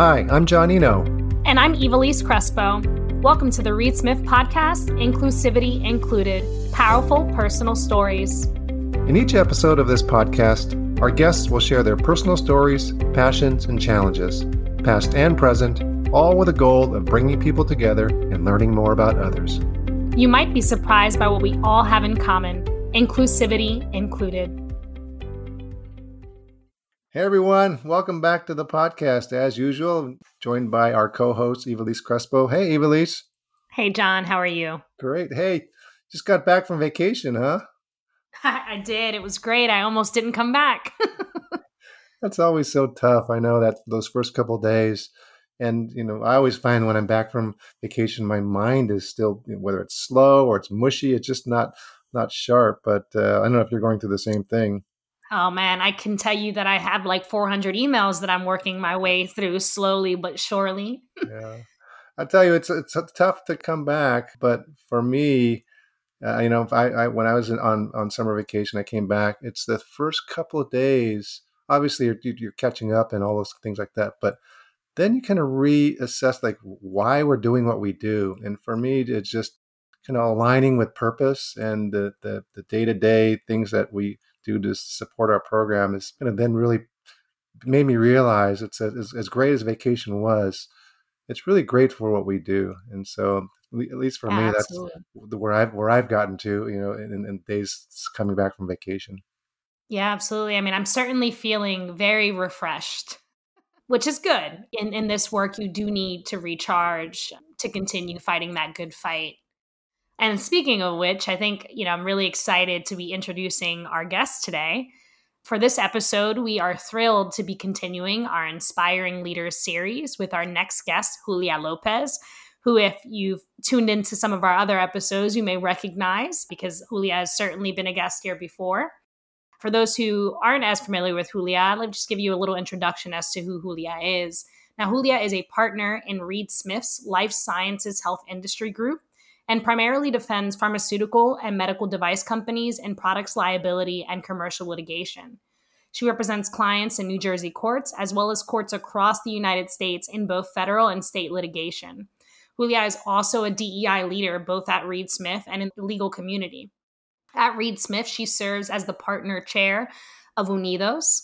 Hi, I'm John Iino. And I'm Ivelisse Crespo. Welcome to the Reed Smith Podcast, Inclusivity Included Powerful Personal Stories. In each episode of this podcast, our guests will share their personal stories, passions, and challenges, past and present, all with a goal of bringing people together and learning more about others. You might be surprised by what we all have in common, inclusivity included. Hey everyone, welcome back to the podcast. As usual, joined by our co-host Ivelisse Crespo. Hey Ivelisse. Hey John, how are you? Great. Hey, just got back from vacation, huh? I did. It was great. I almost didn't come back. That's always so tough. I know that those first couple days. And you know, I always find when I'm back from vacation, my mind is still whether it's slow or it's mushy. It's just not not sharp. But uh, I don't know if you're going through the same thing. Oh man, I can tell you that I have like 400 emails that I'm working my way through slowly but surely. yeah. I tell you, it's it's tough to come back, but for me, uh, you know, I, I, when I was on on summer vacation, I came back. It's the first couple of days. Obviously, you're, you're catching up and all those things like that, but then you kind of reassess like why we're doing what we do. And for me, it's just kind of aligning with purpose and the the the day to day things that we do to support our program is kind of then really made me realize it's a, as, as great as vacation was it's really great for what we do. And so at least for me Absolutely. that's where i've where i've gotten to you know in, in days coming back from vacation. Yeah absolutely. I mean i'm certainly feeling very refreshed which is good in in this work you do need to recharge to continue fighting that good fight and speaking of which, I think, you know, I'm really excited to be introducing our guest today. For this episode, we are thrilled to be continuing our Inspiring Leaders series with our next guest, Julia Lopez, who, if you've tuned into some of our other episodes, you may recognize because Julia has certainly been a guest here before. For those who aren't as familiar with Julia, let me just give you a little introduction as to who Julia is. Now, Julia is a partner in Reed Smith's Life Sciences Health Industry Group and primarily defends pharmaceutical and medical device companies in products liability and commercial litigation. She represents clients in New Jersey courts as well as courts across the United States in both federal and state litigation. Julia is also a DEI leader both at Reed Smith and in the legal community. At Reed Smith, she serves as the partner chair of Unidos,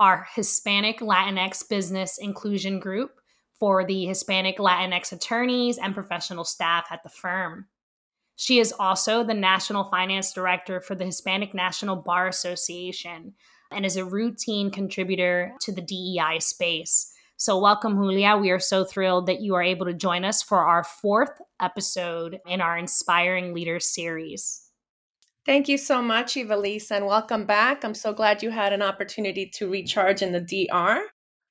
our Hispanic Latinx business inclusion group, for the Hispanic Latinx attorneys and professional staff at the firm. She is also the National Finance Director for the Hispanic National Bar Association and is a routine contributor to the DEI space. So, welcome, Julia. We are so thrilled that you are able to join us for our fourth episode in our Inspiring Leaders series. Thank you so much, Ivelisse, and welcome back. I'm so glad you had an opportunity to recharge in the DR.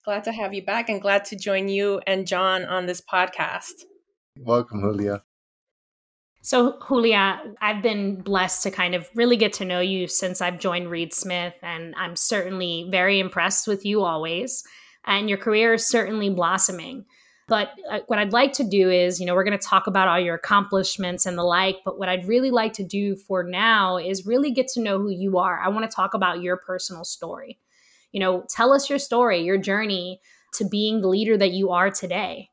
Glad to have you back and glad to join you and John on this podcast. Welcome, Julia. So, Julia, I've been blessed to kind of really get to know you since I've joined Reed Smith, and I'm certainly very impressed with you always. And your career is certainly blossoming. But uh, what I'd like to do is, you know, we're going to talk about all your accomplishments and the like. But what I'd really like to do for now is really get to know who you are. I want to talk about your personal story you know, tell us your story, your journey to being the leader that you are today.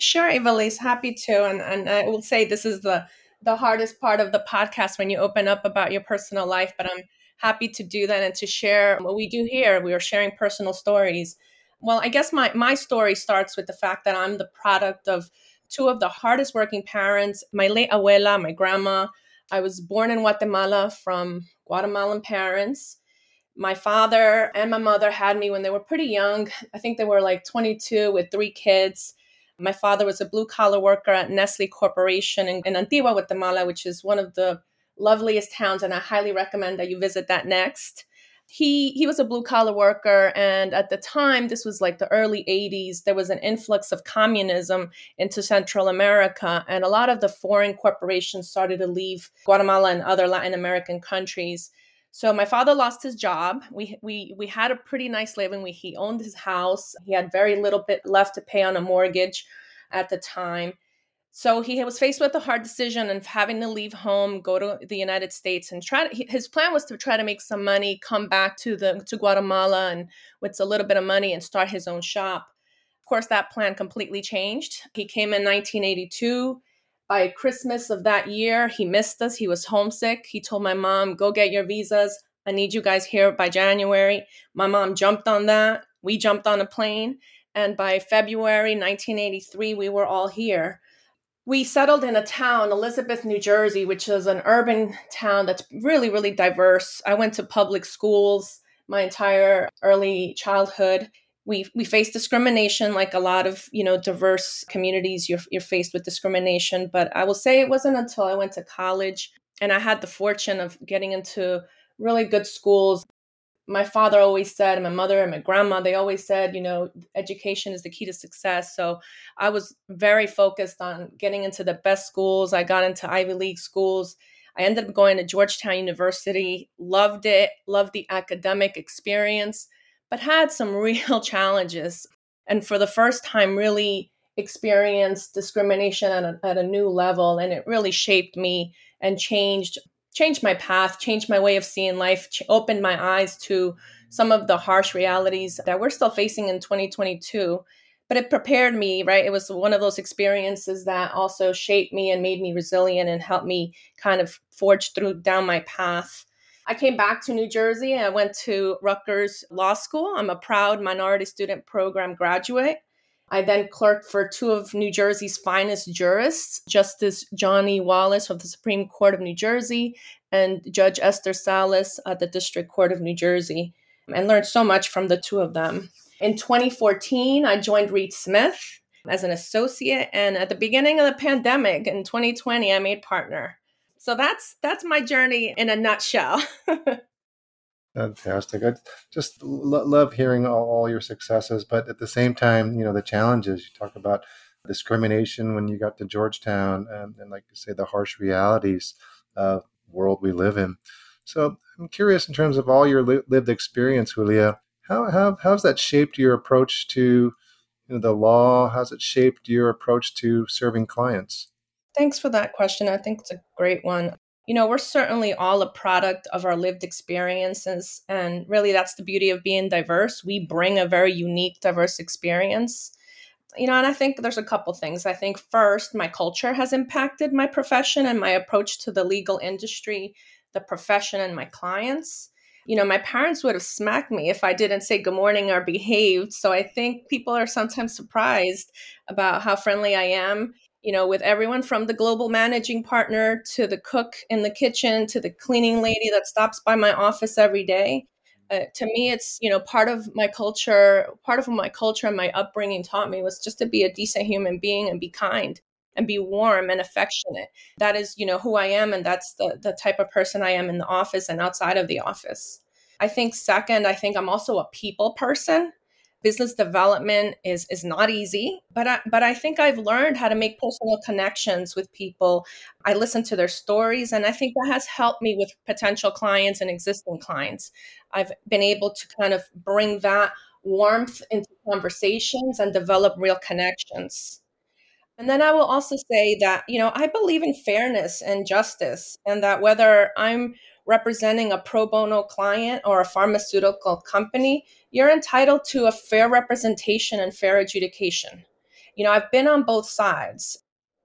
Sure, Ivelisse, happy to. And and I will say this is the the hardest part of the podcast when you open up about your personal life, but I'm happy to do that and to share what we do here. We are sharing personal stories. Well, I guess my my story starts with the fact that I'm the product of two of the hardest working parents, my late abuela, my grandma. I was born in Guatemala from Guatemalan parents my father and my mother had me when they were pretty young. I think they were like 22 with three kids. My father was a blue collar worker at Nestle Corporation in, in, Antigua, Guatemala, which is one of the loveliest towns, and I highly recommend that you visit that next. He he was a blue collar worker, and at the time, this was like the early 80s, there was an influx of communism into Central America, and a lot of the foreign corporations started to leave Guatemala and other Latin American countries. So my father lost his job. We we we had a pretty nice living. We he owned his house. He had very little bit left to pay on a mortgage at the time. So he was faced with a hard decision of having to leave home, go to the United States, and try. To, his plan was to try to make some money, come back to the to Guatemala, and with a little bit of money, and start his own shop. Of course, that plan completely changed. He came in 1982. By Christmas of that year, he missed us. He was homesick. He told my mom, Go get your visas. I need you guys here by January. My mom jumped on that. We jumped on a plane. And by February 1983, we were all here. We settled in a town, Elizabeth, New Jersey, which is an urban town that's really, really diverse. I went to public schools my entire early childhood we we face discrimination like a lot of you know diverse communities you're, you're faced with discrimination. But i will say it wasn't until i went to college and i had the fortune of getting into really good schools. My father always said my mother and my grandma they always said you know education is the key to success. So i was very focused on getting into the best schools. I got into ivy league schools. I ended up going to georgetown university. Loved it loved the academic experience but had some real challenges. And for the first time, really experienced discrimination at a, at a new level. And it really shaped me and changed changed my path, changed my way of seeing life, ch- opened my eyes to some of the harsh realities that we're still facing in 2022. But it prepared me, right? It was one of those experiences that also shaped me and made me resilient and helped me kind of forge through down my path I came back to New Jersey. I went to Rutgers Law School. I'm a proud minority student program graduate. I then clerked for two of New Jersey's finest jurists, Justice John E. Wallace of the Supreme Court of New Jersey and Judge Esther Salas at the District Court of New Jersey, and learned so much from the two of them. In 2014, I joined Reed Smith as an associate, and at the beginning of the pandemic in 2020, I made partner. So that's that's my journey in a nutshell. Fantastic. I just lo- love hearing all, all, your successes, but at the same time, you know, the challenges. You talk about discrimination when you got to Georgetown and, and like you say, the harsh realities of world we live in. So I'm curious in terms of all your li- lived experience, Julia, how, how, how's that shaped your approach to you know, the law? How's it shaped your approach to serving clients? Thanks for that question. I think it's a great one. You know, we're certainly all a product of our lived experiences. And really, that's the beauty of being diverse. We bring a very unique, diverse experience. You know, and I think there's a couple things. I think first, my culture has impacted my profession and my approach to the legal industry, the profession, and my clients you know, my parents would have smacked me if I didn't say good morning or behaved. So I think people are sometimes surprised about how friendly I am you know, with everyone from the global managing partner to the cook in the kitchen to the cleaning lady that stops by my office every day. Uh, to me, it's you know part of my culture. Part of my culture and my upbringing taught me was just to be a decent human being and be kind and be warm and affectionate. That is, you know, who I am, and that's the the type of person I am in the office and outside of the office. I think second, I think I'm also a people person business development is is not easy but I, but I think I've learned how to make personal connections with people. I listen to their stories and I think that has helped me with potential clients and existing clients. I've been able to kind of bring that warmth into conversations and develop real connections and then I will also say that you know I believe in fairness and justice and that whether I'm representing a pro bono client or a pharmaceutical company, you're entitled to a fair representation and fair adjudication. You know, I've been on both sides.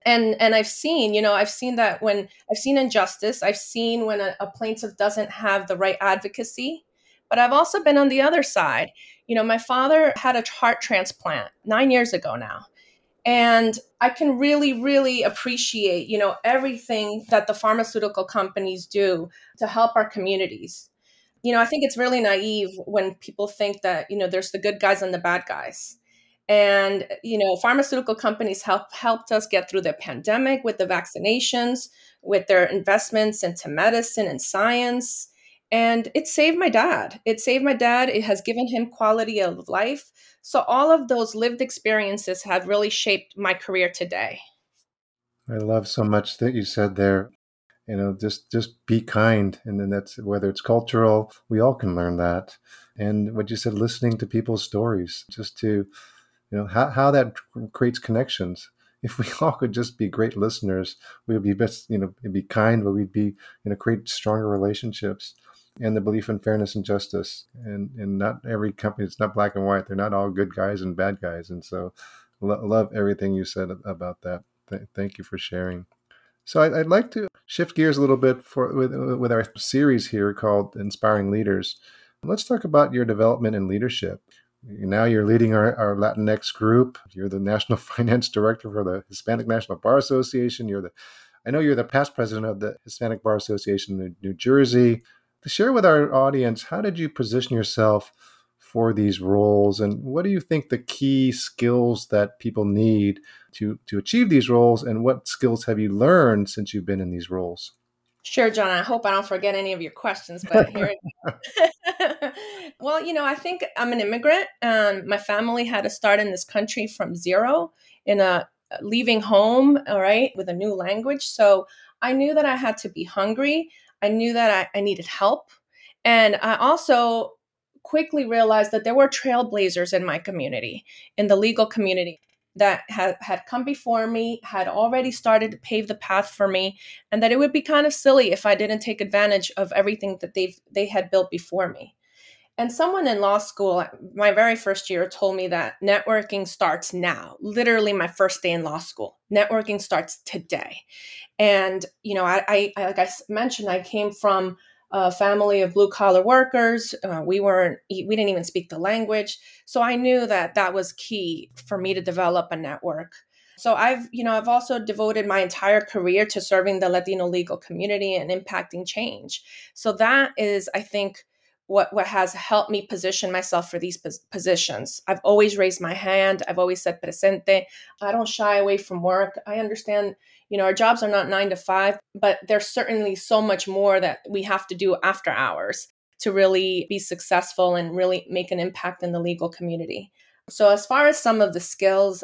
And and I've seen, you know, I've seen that when I've seen injustice, I've seen when a, a plaintiff doesn't have the right advocacy, but I've also been on the other side. You know, my father had a heart transplant 9 years ago now and i can really really appreciate you know everything that the pharmaceutical companies do to help our communities. You know i think it's really naive when people think that you know there's the good guys and the bad guys. And you know pharmaceutical companies help helped us get through the pandemic with the vaccinations with their investments into medicine and science and it saved my dad it saved my dad it has given him quality of life so all of those lived experiences have really shaped my career today. I love so much that you said there. You know, just just be kind, and then that's whether it's cultural, we all can learn that. And what you said, listening to people's stories, just to, you know, how how that creates connections. If we all could just be great listeners, we would be best, you know, be kind, but we'd be, you know, create stronger relationships. And the belief in fairness and justice. And and not every company it's not black and white. They're not all good guys and bad guys. And so, lo- love everything you said about that. Th- thank you for sharing. So I'd, I'd, like to shift gears a little bit for with with our series here called Inspiring Leaders. Let's talk about your development in leadership. Now you're leading our, our Latinx group. You're the national finance director for the Hispanic National Bar Association. You're the I know you're the past president of the Hispanic Bar Association in New Jersey. Share with our audience, how did you position yourself for these roles, and what do you think the key skills that people need to to achieve these roles, and what skills have you learned since you've been in these roles? Sure, John. I hope I don't forget any of your questions, but here. well, you know, I think I'm an immigrant, and my family had to start in this country from zero in a leaving home, all right, with a new language. So I knew that I had to be hungry. I knew that I, I needed help. And I also quickly realized that there were trailblazers in my community, in the legal community that had, had come before me, had already started to pave the path for me, and that it would be kind of silly if I didn't take advantage of everything that they've they had built before me. And someone in law school, my very first year, told me that networking starts now. Literally, my first day in law school. Networking starts today. And you know, I, I like I mentioned, I came from a family of blue collar workers. Uh, we weren't, we didn't even speak the language. So I knew that that was key for me to develop a network. So I've, you know, I've also devoted my entire career to serving the Latino legal community and impacting change. So that is, I think, what what has helped me position myself for these pos- positions. I've always raised my hand. I've always said presente. I don't shy away from work. I understand, you know, our jobs are not 9 to 5, but there's certainly so much more that we have to do after hours to really be successful and really make an impact in the legal community. So as far as some of the skills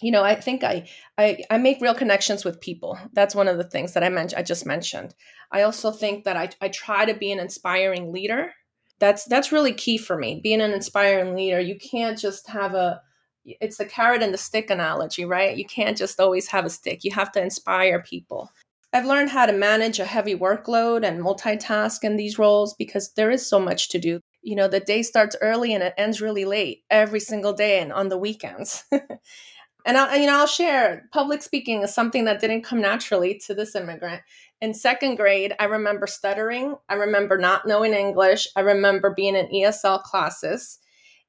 you know i think I, I i make real connections with people that's one of the things that i mentioned i just mentioned i also think that I, I try to be an inspiring leader that's that's really key for me being an inspiring leader. You can't just have a it's the carrot and the stick analogy right? You can't just always have a stick. You have to inspire people. I've learned how to manage a heavy workload and multitask in these roles because there is so much to do. You know the day starts early and it ends really late every single day and on the weekends and I, you know i'll share public speaking is something that didn't come naturally to this immigrant in second grade, I remember stuttering. I remember not knowing English. I remember being in ESL classes.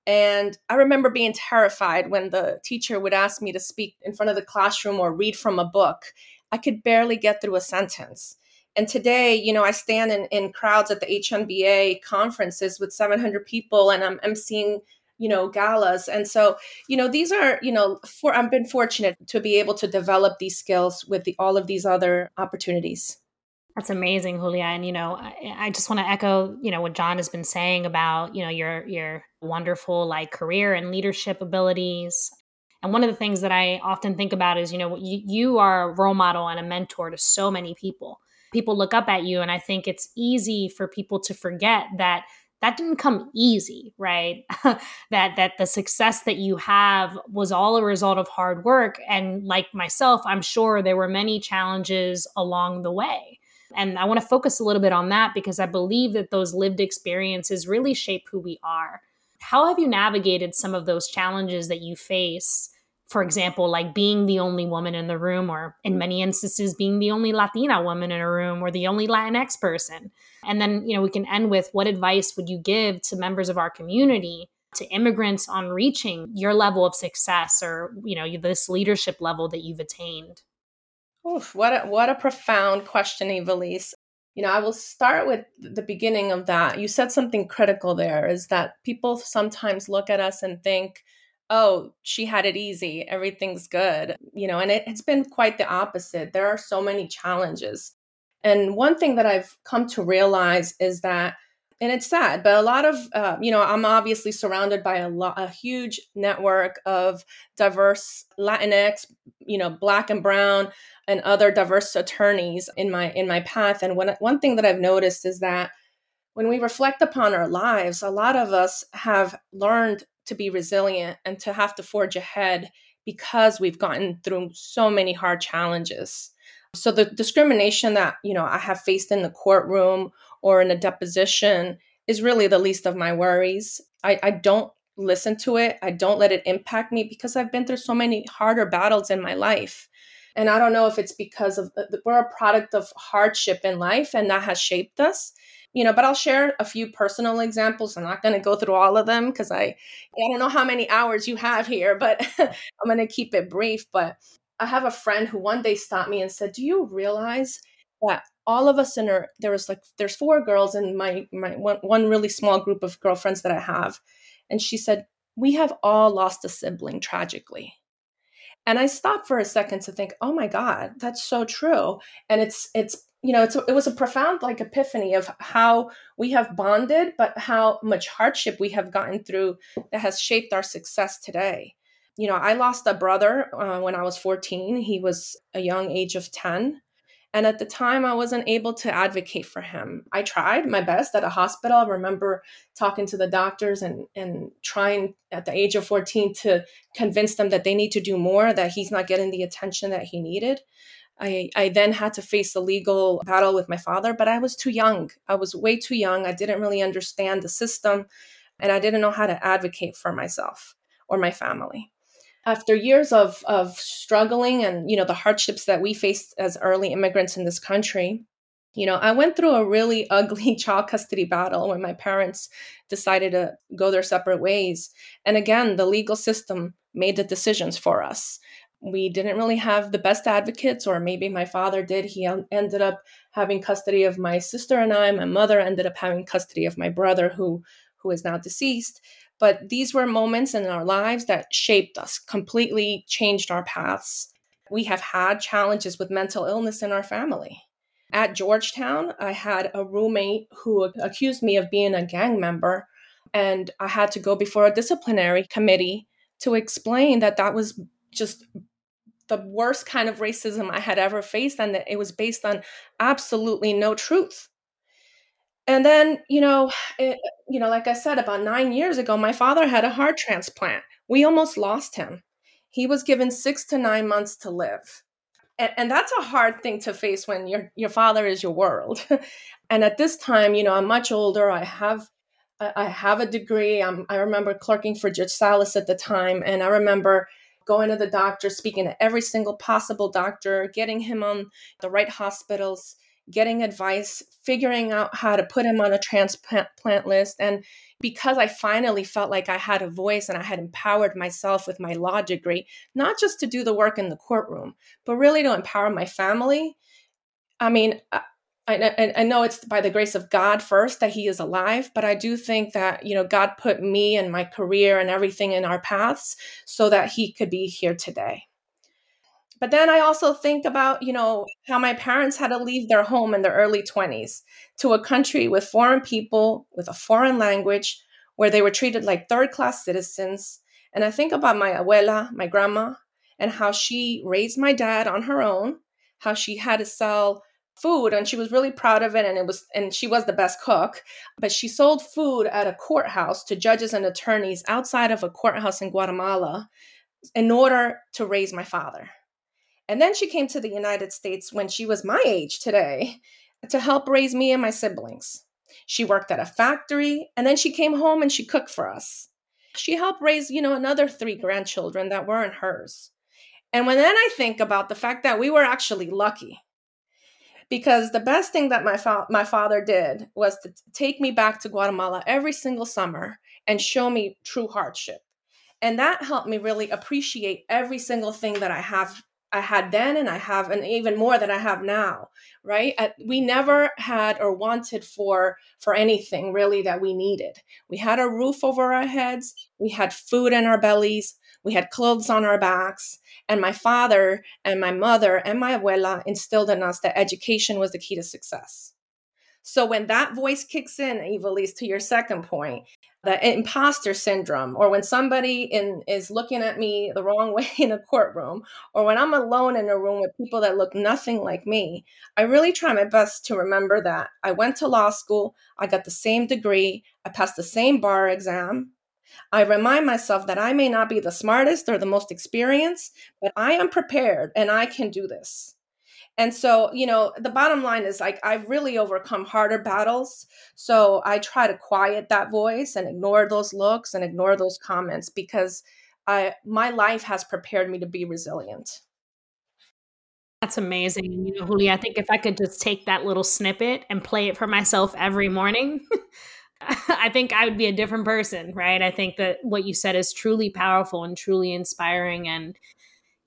And I remember being terrified when the teacher would ask me to speak in front of the classroom or read from a book. I could barely get through a sentence. And today, you know, I stand in, in crowds at the HNBA conferences with 700 people and I'm, I'm seeing, you know, galas. And so, you know, these are, you know, for I've been fortunate to be able to develop these skills with the, all of these other opportunities. That's amazing, Julia. And you know, I, I just want to echo, you know, what John has been saying about, you know, your your wonderful like career and leadership abilities. And one of the things that I often think about is, you know, you, you are a role model and a mentor to so many people. People look up at you, and I think it's easy for people to forget that that didn't come easy, right? that that the success that you have was all a result of hard work. And like myself, I'm sure there were many challenges along the way and I want to focus a little bit on that because I believe that those lived experiences really shape who we are. How have you navigated some of those challenges that you face? For example, like being the only woman in the room, or in many instances, being the only Latina woman in a room, or the only Latinx person. And then, you know, we can end with what advice would you give to members of our community to immigrants on reaching your level of success or you know this leadership level that you've attained Oof, what a, what a profound question, Ivelisse. You know, I will start with the beginning of that. You said something critical there is that people sometimes look at us and think, oh, she had it easy, everything's good. You know, and it, it's been quite the opposite. There are so many challenges. And one thing that I've come to realize is that and it's sad but a lot of uh, you know i'm obviously surrounded by a lot a huge network of diverse latinx you know black and brown and other diverse attorneys in my in my path and one one thing that i've noticed is that when we reflect upon our lives a lot of us have learned to be resilient and to have to forge ahead because we've gotten through so many hard challenges so the discrimination that you know i have faced in the courtroom or in a deposition is really the least of my worries. I, I don't listen to it. I don't let it impact me because I've been through so many harder battles in my life. And I don't know if it's because of uh, we're a product of hardship in life and that has shaped us. You know, but I'll share a few personal examples. I'm not going to go through all of them because I I don't know how many hours you have here, but I'm going to keep it brief, but I have a friend who one day stopped me and said, "Do you realize that all of us in our there was like there's four girls in my my one, one really small group of girlfriends that I have and she said, We have all lost a sibling tragically. And I stopped for a second to think, oh my God, that's so true. And it's, it's, you know, it's, it was a profound like epiphany of how we have bonded, but how much hardship we have gotten through that has shaped our success today. You know, I lost a brother uh, when I was 14. He was a young age of 10. And at the time, I wasn't able to advocate for him. I tried my best at a hospital. I remember talking to the doctors and, and trying at the age of 14 to convince them that they need to do more, that he's not getting the attention that he needed. I, I then had to face a legal battle with my father, but I was too young. I was way too young. I didn't really understand the system, and I didn't know how to advocate for myself or my family after years of of struggling and you know the hardships that we faced as early immigrants in this country you know i went through a really ugly child custody battle when my parents decided to go their separate ways and again the legal system made the decisions for us we didn't really have the best advocates or maybe my father did he ended up having custody of my sister and i my mother ended up having custody of my brother who who is now deceased but these were moments in our lives that shaped us, completely changed our paths. We have had challenges with mental illness in our family. At Georgetown, I had a roommate who accused me of being a gang member, and I had to go before a disciplinary committee to explain that that was just the worst kind of racism I had ever faced and that it was based on absolutely no truth. And then you know it, you know like i said about nine years ago my father had a heart transplant. We almost lost him. He was given six to nine months to live. And, and that's a hard thing to face when your your father is your world. And at this time you know i'm much older. I have i have a degree. I'm, i remember clerking for judge salas at the time and i remember going to the doctor speaking to every single possible doctor getting him on the right hospitals getting advice, figuring out how to put him on a transplant list. And because I finally felt like I had a voice and I had empowered myself with my law degree, not just to do the work in the courtroom, but really to empower my family. I mean, uh, I, I, know it's by the grace of God first that He is alive, but I do think that, you know, God put me and my career and everything in our paths so that He could be here today. But then I also think about, you know, how my parents had to leave their home in their early 20s to a country with foreign people, with a foreign language, where they were treated like third class citizens. And I think about my abuela, my grandma, and how she raised my dad on her own, how she had to sell food and she was really proud of it and it was and she was the best cook but she sold food at a courthouse to judges and attorneys outside of a courthouse in Guatemala in order to raise my father and then she came to the United States when she was my age today to help raise me and my siblings. She worked at a factory and then she came home and she cooked for us. She helped raise, you know, another three grandchildren that weren't hers. And when then I think about the fact that we were actually lucky because the best thing that my fa- my father did was to take me back to Guatemala every single summer and show me true hardship. And that helped me really appreciate every single thing that I have I had then and I have and even more than I have now, right? we never had or wanted for for anything really that we needed. We had a roof over our heads, we had food in our bellies, we had clothes on our backs, and my father and my mother and my abuela instilled in us that education was the key to success. So when that voice kicks in, Ivelisse, to your second point, the imposter syndrome, or when somebody in, is looking at me the wrong way in a courtroom, or when I'm alone in a room with people that look nothing like me, I really try my best to remember that I went to law school, I got the same degree, I passed the same bar exam. I remind myself that I may not be the smartest or the most experienced, but I am prepared and I can do this. And so, you know, the bottom line is like I've really overcome harder battles. So I try to quiet that voice and ignore those looks and ignore those comments because I my life has prepared me to be resilient. That's amazing. You know, Julia, I think if I could just take that little snippet and play it for myself every morning, I think I would be a different person, right? I think that what you said is truly powerful and truly inspiring. And,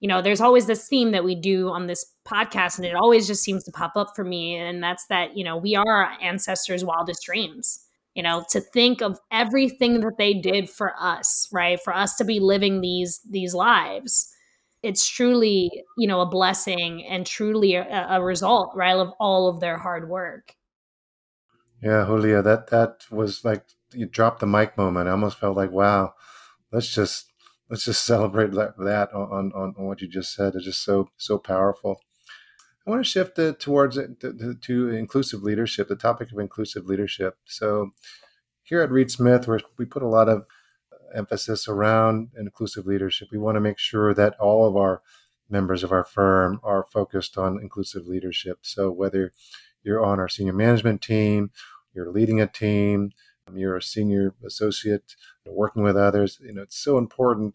you know, there's always this theme that we do on this podcast, and it always just seems to pop up for me. And that's that, you know, we are our ancestors' wildest dreams. You know, to think of everything that they did for us, right? For us to be living these these lives it's truly you know a blessing and truly a, a, result right of all of their hard work yeah julia that that was like you dropped the mic moment i almost felt like wow let's just let's just celebrate that, on, on on what you just said it's just so so powerful i want to shift it towards it to, to inclusive leadership the topic of inclusive leadership so here at reed smith we we put a lot of emphasis around inclusive leadership. We want to make sure that all of our members of our firm are focused on inclusive leadership. So whether you're on our senior management team, you're leading a team, you're a senior associate, working with others, you know, it's so important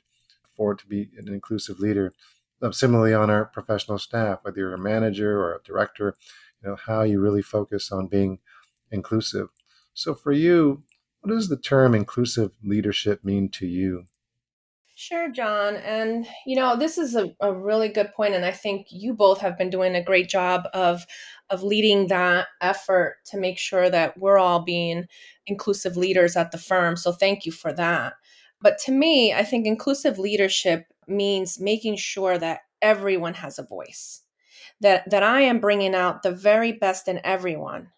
for it to be an inclusive leader. Um, similarly, on our professional staff, whether you're a manager or a director, you know, how you really focus on being inclusive. So for you, what does the term inclusive leadership mean to you? Sure, John. And, you know, this is a, a really good point, And I think you both have been doing a great job of, of leading that effort to make sure that we're all being inclusive leaders at the firm. So thank you for that. But to me, I think inclusive leadership means making sure that everyone has a voice, that, that I am bringing out the very best in everyone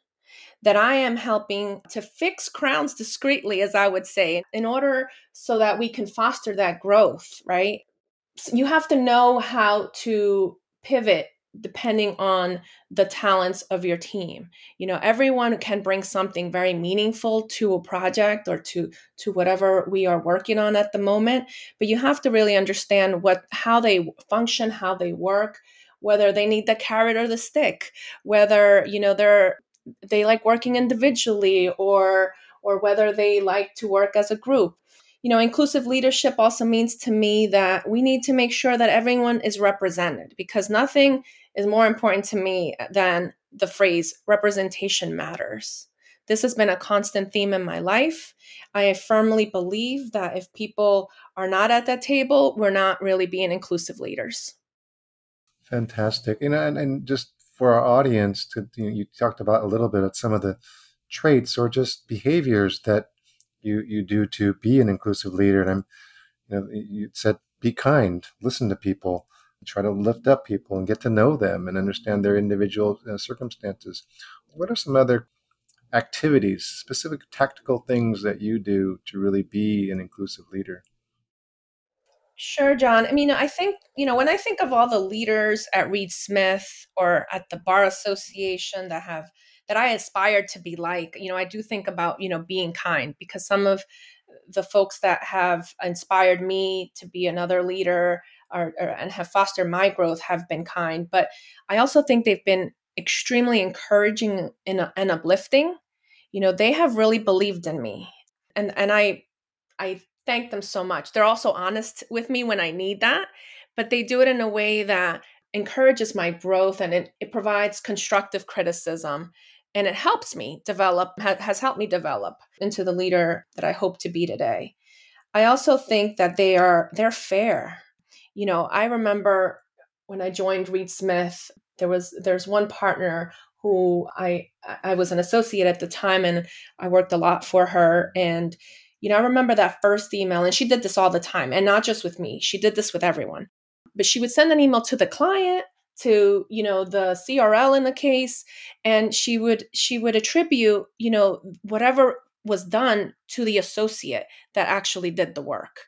that I am helping to fix crowns discreetly, as I would say, in order so that we can foster that growth, right? So you have to know how to pivot depending on the talents of your team you know everyone can bring something very meaningful to a project or to to whatever we are working on at the moment but you have to really understand what how they function how they work whether they need the carrot or the stick whether you know they're they like working individually or or whether they like to work as a group. You know inclusive leadership also means to me that we need to make sure that everyone is represented because nothing is more important to me than the phrase representation matters. This has been a constant theme in my life. I firmly believe that if people are not at that table we're not really being inclusive leaders. Fantastic. You know and, and just for our audience to you, know, you talked about a little bit of some of the traits or just behaviors that you you do to be an inclusive leader. And I'm you know you said be kind listen to people try to lift up people and get to know them and understand their individual uh, circumstances. What are some other activities specific tactical things that you do to really be an inclusive leader Sure, John. I mean, I think, you know, when I think of all the leaders at Reed Smith or at the Bar Association that have, that I aspire to be like, you know, I do think about, you know, being kind because some of the folks that have inspired me to be another leader or, or, and have fostered my growth have been kind. But I also think they've been extremely encouraging and, and uplifting. You know, they have really believed in me. And, and I, I thank them so much. They're also honest with me when I need that, but they do it in a way that encourages my growth and it, it provides constructive criticism and it helps me develop has helped me develop into the leader that i hope to be today i also think that they are they're fair you know i remember when i joined reed smith there was there's one partner who i i was an associate at the time and i worked a lot for her and you know, I remember that first email, and she did this all the time, and not just with me. She did this with everyone. But she would send an email to the client, to you know the CRL in the case, and she would she would attribute you know whatever was done to the associate that actually did the work.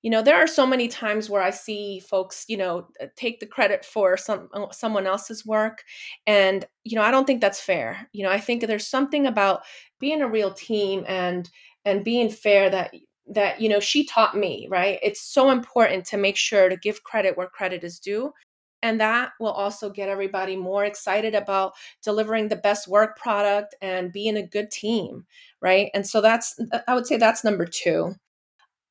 You know, there are so many times where I see folks, you know, uh, take the credit for some uh, someone else's work, and you know, I don't think that's fair. You know, I think there's something about being a real team and and being fair that that you know she taught me right it's so important to make sure to give credit where credit is due And that will also get everybody more excited about delivering the best work product and being a good team, right? And so that's, uh, I would say that's number two.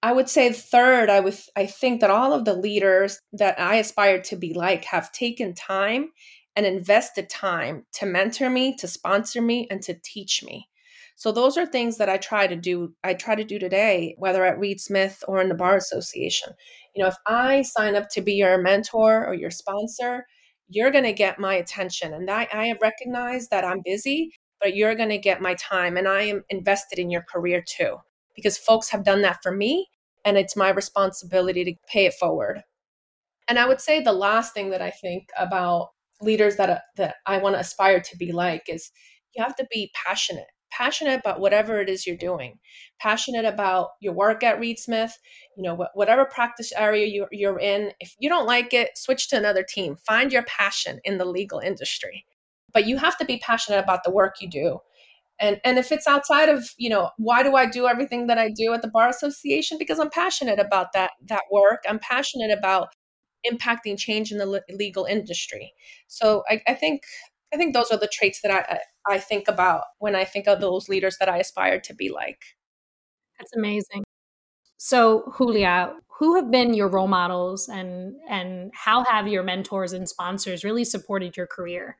I would say third, I would I think that all of the leaders that I aspire to be like have taken time and invested time to mentor me, to sponsor me, and to teach me. So those are things that I try to do. I try to do today, whether at Reed Smith or in the Bar Association. You know, if I sign up to be your mentor or your sponsor, you're going to get my attention. And I, I recognize that I'm busy, but you're going to get my time. And I am invested in your career too, because folks have done that for me and it's my responsibility to pay it forward. And I would say the last thing that I think about leaders that uh, that I want to aspire to be like is you have to be passionate passionate about whatever it is you're doing passionate about your work at reed smith you know whatever practice area you're, you're in. If you don't like it switch to another team. Find your passion in the legal industry. But you have to be passionate about the work you do. And and if it's outside of you know why do i do everything that i do at the bar association? Because i'm passionate about that that work. I'm passionate about impacting change in the legal industry. So i, I think i think those are the traits that i i think about when i think of those leaders that i aspire to be like. That's amazing. So julia who have been your role models and and how have your mentors and sponsors really supported your career?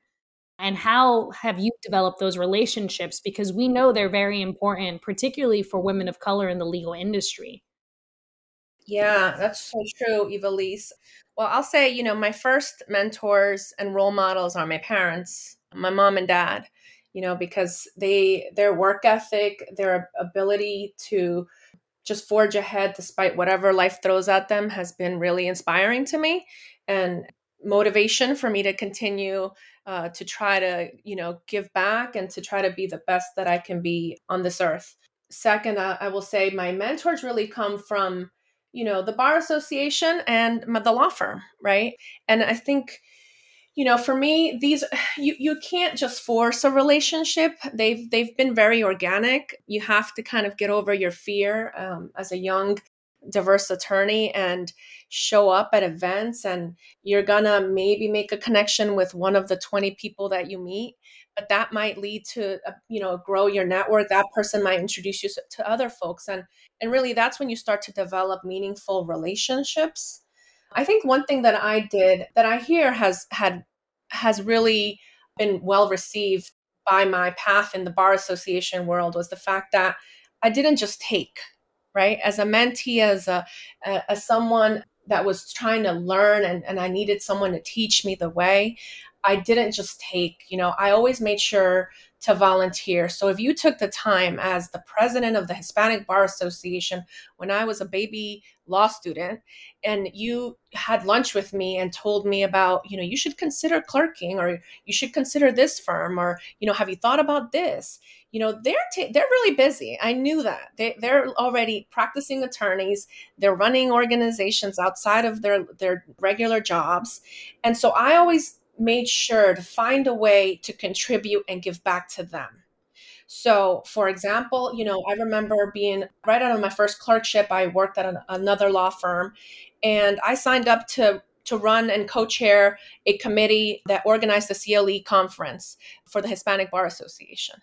And how have you developed those relationships? Because we know they're very important particularly for women of color in the legal industry yeah that's so true Ivelisse. well i'll say you know my first mentors and role models are my parents my mom and dad you know because they their work ethic their ability to just forge ahead despite whatever life throws at them has been really inspiring to me and motivation for me to continue uh, to try to you know give back and to try to be the best that i can be on this earth second uh, i will say my mentors really come from you know the bar association and the law firm right? And i think you know for me these you you can't just force a relationship. They've they've been very organic. You have to kind of get over your fear um, as a young diverse attorney and show up at events and you're gonna maybe make a connection with one of the 20 people that you meet but that might lead to uh, you know grow your network. That person might introduce you to other folks and and really that's when you start to develop meaningful relationships. I think one thing that i did that i hear has had has really been well received by my path in the bar association world was the fact that i didn't just take right? As a mentee, as a as someone that was trying to learn and, and I needed someone to teach me the way, I didn't just take, you know, I always made sure to volunteer. So if you took the time as the president of the Hispanic Bar Association when I was a baby law student and you had lunch with me and told me about, you know, you should consider clerking or you should consider this firm or, you know, have you thought about this? You know, they're ta- they're really busy. I knew that. They they're already practicing attorneys. They're running organizations outside of their their regular jobs. And so I always made sure to find a way to contribute and give back to them. So, for example, you know, I remember being right out of my first clerkship, I worked at an, another law firm and I signed up to to run and co-chair a committee that organized the CLE conference for the Hispanic Bar Association.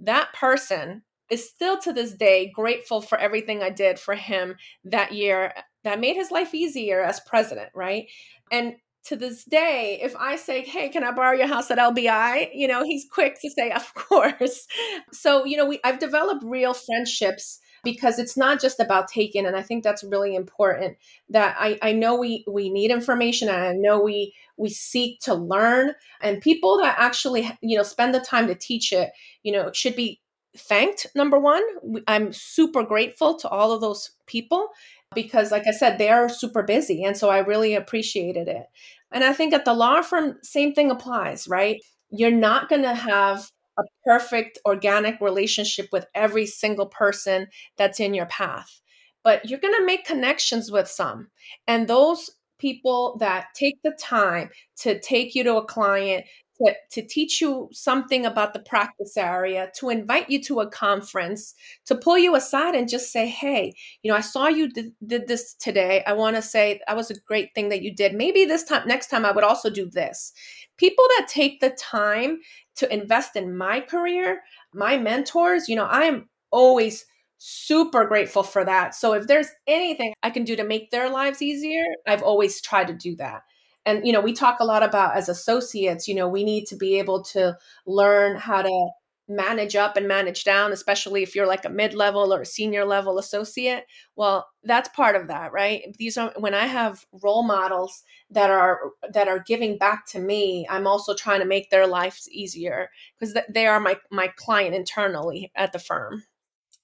That person is still to this day grateful for everything I did for him that year that made his life easier as president, right? And to this day, if I say, Hey, can I borrow your house at LBI? You know, he's quick to say, Of course. So, you know, we I've developed real friendships because it's not just about taking and i think that's really important that i, I know we we need information and i know we we seek to learn and people that actually you know spend the time to teach it you know should be thanked number one i'm super grateful to all of those people because like i said they are super busy and so i really appreciated it. And i think at the law firm same thing applies right? You're not going to have a perfect organic relationship with every single person that's in your path but you're going to make connections with some. And those people that take the time to take you to a client to, to teach you something about the practice area, to invite you to a conference, to pull you aside and just say, hey, you know, I saw you did, did this today. I want to say that was a great thing that you did. Maybe this time, next time, I would also do this. People that take the time to invest in my career, my mentors, you know, I am always super grateful for that. So if there's anything I can do to make their lives easier, I've always tried to do that and you know we talk a lot about as associates you know we need to be able to learn how to manage up and manage down especially if you're like a mid-level or a senior level associate. Well that's part of that right? These are when i have role models that are that are giving back to me i'm also trying to make their lives easier because they are my my client internally at the firm.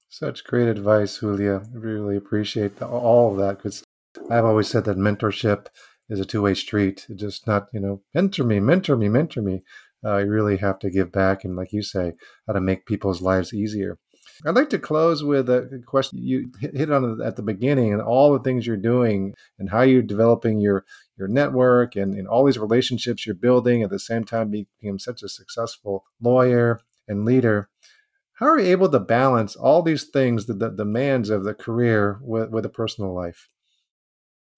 Such great advice julia. I really appreciate all of that because i've always said that mentorship is a two-way street. just not, you know, mentor me, mentor me, mentor me. Uh, you really have to give back, and like you say, how to make people's lives easier. I'd like to close with a question you hit on at the beginning, and all the things you're doing, and how you're developing your your network, and, and all these relationships you're building at the same time being such a successful lawyer and leader. How are you able to balance all these things, the, the demands of the career, with, with a personal life?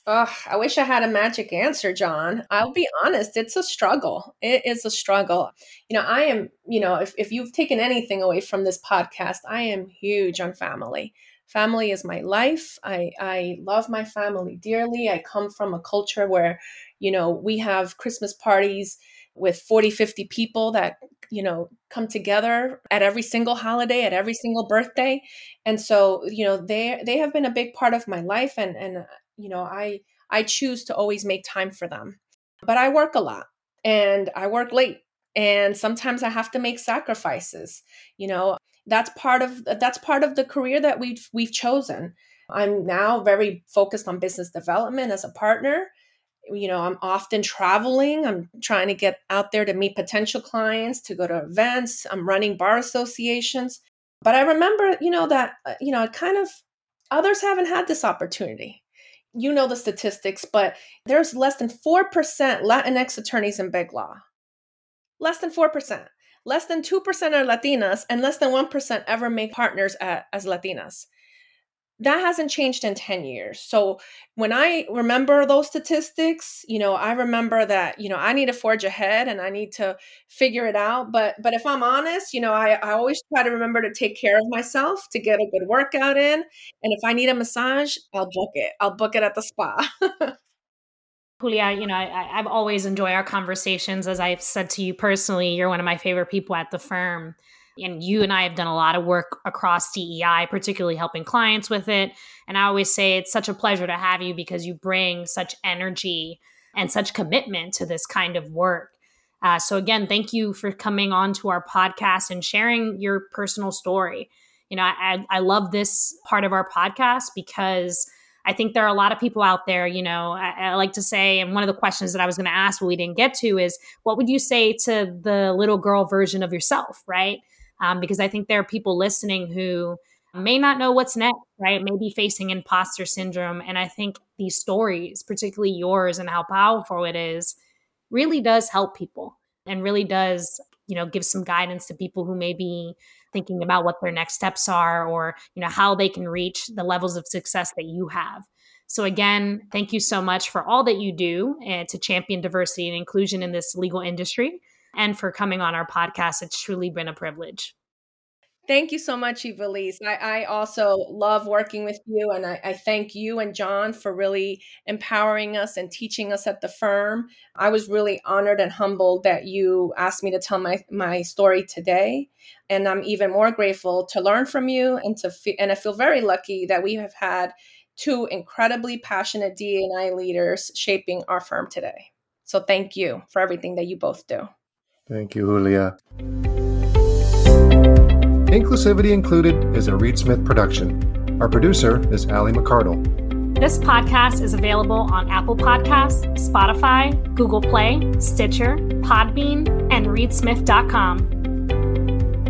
Ugh, I wish I had a magic answer, John. I'll be honest, it's a struggle. It is a struggle. You know, I am, you know, if, if you've taken anything away from this podcast, I am huge on family. Family is my life. I, I love my family dearly. I come from a culture where, you know, we have Christmas parties with 40, 50 people that, you know, come together at every single holiday, at every single birthday. And so, you know, they they have been a big part of my life and and you know i i choose to always make time for them but i work a lot and i work late and sometimes i have to make sacrifices you know that's part of that's part of the career that we've we've chosen. I'm now very focused on business development as a partner. You know i'm often traveling i'm trying to get out there to meet potential clients to go to events i'm running bar associations but i remember you know that uh, you know kind of others haven't had this opportunity you know the statistics, but there's less than 4% Latinx attorneys in big law. Less than 4%. Less than 2% are Latinas, and less than 1% ever make partners at, as Latinas that hasn't changed in 10 years. So when I remember those statistics, you know, I remember that, you know, I need to forge ahead and I need to figure it out. But but if I'm honest, you know, I, I always try to remember to take care of myself, to get a good workout in. And if I need a massage, I'll book it. I'll book it at the spa. Julia, you know, I, I've always enjoyed our conversations. As I've said to you personally, you're one of my favorite people at the firm. And you and I have done a lot of work across DEI, particularly helping clients with it. And I always say it's such a pleasure to have you because you bring such energy and such commitment to this kind of work. Uh, so, again, thank you for coming on to our podcast and sharing your personal story. You know, I, I love this part of our podcast because I think there are a lot of people out there, you know, I, I like to say, and one of the questions that I was going to ask, but we didn't get to is what would you say to the little girl version of yourself, right? Um, because I think there are people listening who may not know what's next, right? Maybe facing imposter syndrome. And I think these stories, particularly yours and how powerful it is, really does help people and really does, you know, give some guidance to people who may be thinking about what their next steps are or, you know, how they can reach the levels of success that you have. So, again, thank you so much for all that you do uh, to champion diversity and inclusion in this legal industry and for coming on our podcast. It's truly been a privilege. Thank you so much, Ivelisse. I, I also love working with you, and I, I, thank you and John for really empowering us and teaching us at the firm. I was really honored and humbled that you asked me to tell my, my story today, and I'm even more grateful to learn from you and to fe- and I feel very lucky that we have had two incredibly passionate DNI leaders shaping our firm today. So thank you for everything that you both do. Thank you, Julia. Inclusivity Included is a Reed Smith production. Our producer is Ali McCardle. This podcast is available on Apple Podcasts, Spotify, Google Play, Stitcher, Podbean, and ReedSmith.com.